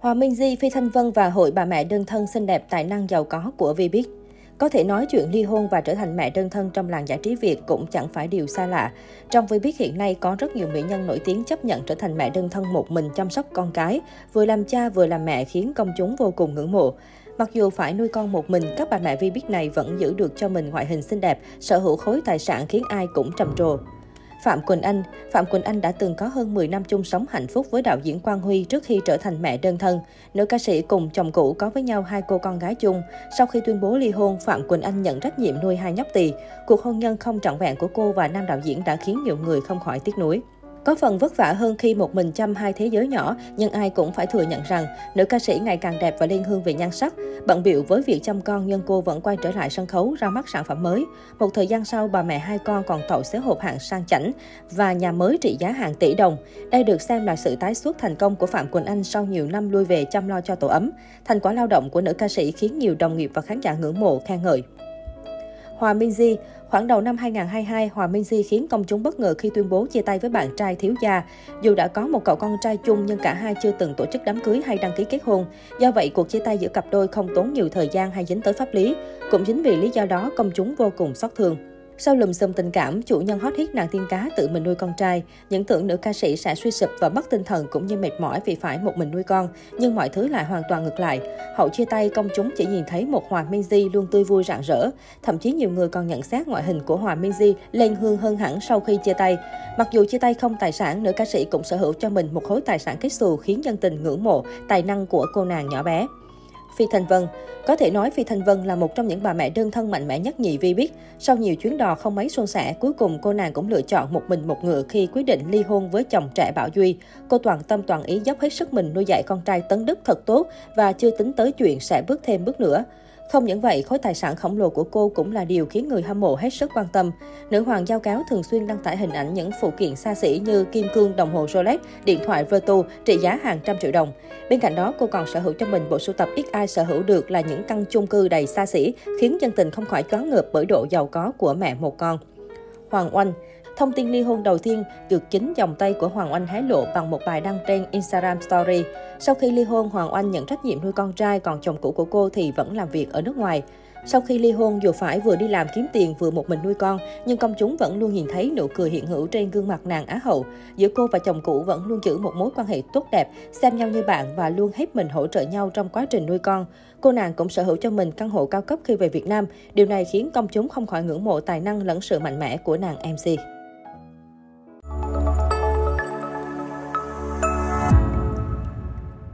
Hòa Minh Di, Phi Thanh Vân và hội bà mẹ đơn thân xinh đẹp tài năng giàu có của Vbiz. Có thể nói chuyện ly hôn và trở thành mẹ đơn thân trong làng giải trí Việt cũng chẳng phải điều xa lạ. Trong Vbiz hiện nay có rất nhiều mỹ nhân nổi tiếng chấp nhận trở thành mẹ đơn thân một mình chăm sóc con cái, vừa làm cha vừa làm mẹ khiến công chúng vô cùng ngưỡng mộ. Mặc dù phải nuôi con một mình, các bà mẹ Vbiz này vẫn giữ được cho mình ngoại hình xinh đẹp, sở hữu khối tài sản khiến ai cũng trầm trồ. Phạm Quỳnh Anh Phạm Quỳnh Anh đã từng có hơn 10 năm chung sống hạnh phúc với đạo diễn Quang Huy trước khi trở thành mẹ đơn thân. Nữ ca sĩ cùng chồng cũ có với nhau hai cô con gái chung. Sau khi tuyên bố ly hôn, Phạm Quỳnh Anh nhận trách nhiệm nuôi hai nhóc tỳ. Cuộc hôn nhân không trọn vẹn của cô và nam đạo diễn đã khiến nhiều người không khỏi tiếc nuối. Có phần vất vả hơn khi một mình chăm hai thế giới nhỏ, nhưng ai cũng phải thừa nhận rằng nữ ca sĩ ngày càng đẹp và liên hương về nhan sắc. Bận biểu với việc chăm con nhưng cô vẫn quay trở lại sân khấu ra mắt sản phẩm mới. Một thời gian sau, bà mẹ hai con còn tậu xế hộp hàng sang chảnh và nhà mới trị giá hàng tỷ đồng. Đây được xem là sự tái xuất thành công của Phạm Quỳnh Anh sau nhiều năm lui về chăm lo cho tổ ấm. Thành quả lao động của nữ ca sĩ khiến nhiều đồng nghiệp và khán giả ngưỡng mộ khen ngợi. Hòa Minzy Khoảng đầu năm 2022, Hòa minh di khiến công chúng bất ngờ khi tuyên bố chia tay với bạn trai thiếu gia. Dù đã có một cậu con trai chung nhưng cả hai chưa từng tổ chức đám cưới hay đăng ký kết hôn. Do vậy, cuộc chia tay giữa cặp đôi không tốn nhiều thời gian hay dính tới pháp lý. Cũng chính vì lý do đó, công chúng vô cùng xót thương. Sau lùm xùm tình cảm, chủ nhân hot hit nàng tiên cá tự mình nuôi con trai. Những tưởng nữ ca sĩ sẽ suy sụp và mất tinh thần cũng như mệt mỏi vì phải một mình nuôi con. Nhưng mọi thứ lại hoàn toàn ngược lại. Hậu chia tay, công chúng chỉ nhìn thấy một Hòa Minzy luôn tươi vui rạng rỡ. Thậm chí nhiều người còn nhận xét ngoại hình của Hòa Minzy lên hương hơn hẳn sau khi chia tay. Mặc dù chia tay không tài sản, nữ ca sĩ cũng sở hữu cho mình một khối tài sản kết xù khiến dân tình ngưỡng mộ tài năng của cô nàng nhỏ bé. Phi Thanh Vân có thể nói Phi Thanh Vân là một trong những bà mẹ đơn thân mạnh mẽ nhất nhì Vi biết. Sau nhiều chuyến đò không mấy suôn sẻ, cuối cùng cô nàng cũng lựa chọn một mình một ngựa khi quyết định ly hôn với chồng trẻ Bảo Duy. Cô toàn tâm toàn ý dốc hết sức mình nuôi dạy con trai Tấn Đức thật tốt và chưa tính tới chuyện sẽ bước thêm bước nữa. Không những vậy, khối tài sản khổng lồ của cô cũng là điều khiến người hâm mộ hết sức quan tâm. Nữ hoàng giao cáo thường xuyên đăng tải hình ảnh những phụ kiện xa xỉ như kim cương, đồng hồ Rolex, điện thoại Vertu trị giá hàng trăm triệu đồng. Bên cạnh đó, cô còn sở hữu cho mình bộ sưu tập ít ai sở hữu được là những căn chung cư đầy xa xỉ, khiến dân tình không khỏi choáng ngợp bởi độ giàu có của mẹ một con. Hoàng Oanh Thông tin ly hôn đầu tiên được chính dòng tay của Hoàng Oanh hé lộ bằng một bài đăng trên Instagram Story. Sau khi ly hôn, Hoàng Oanh nhận trách nhiệm nuôi con trai, còn chồng cũ của cô thì vẫn làm việc ở nước ngoài. Sau khi ly hôn, dù phải vừa đi làm kiếm tiền vừa một mình nuôi con, nhưng công chúng vẫn luôn nhìn thấy nụ cười hiện hữu trên gương mặt nàng Á hậu. Giữa cô và chồng cũ vẫn luôn giữ một mối quan hệ tốt đẹp, xem nhau như bạn và luôn hết mình hỗ trợ nhau trong quá trình nuôi con. Cô nàng cũng sở hữu cho mình căn hộ cao cấp khi về Việt Nam. Điều này khiến công chúng không khỏi ngưỡng mộ tài năng lẫn sự mạnh mẽ của nàng MC.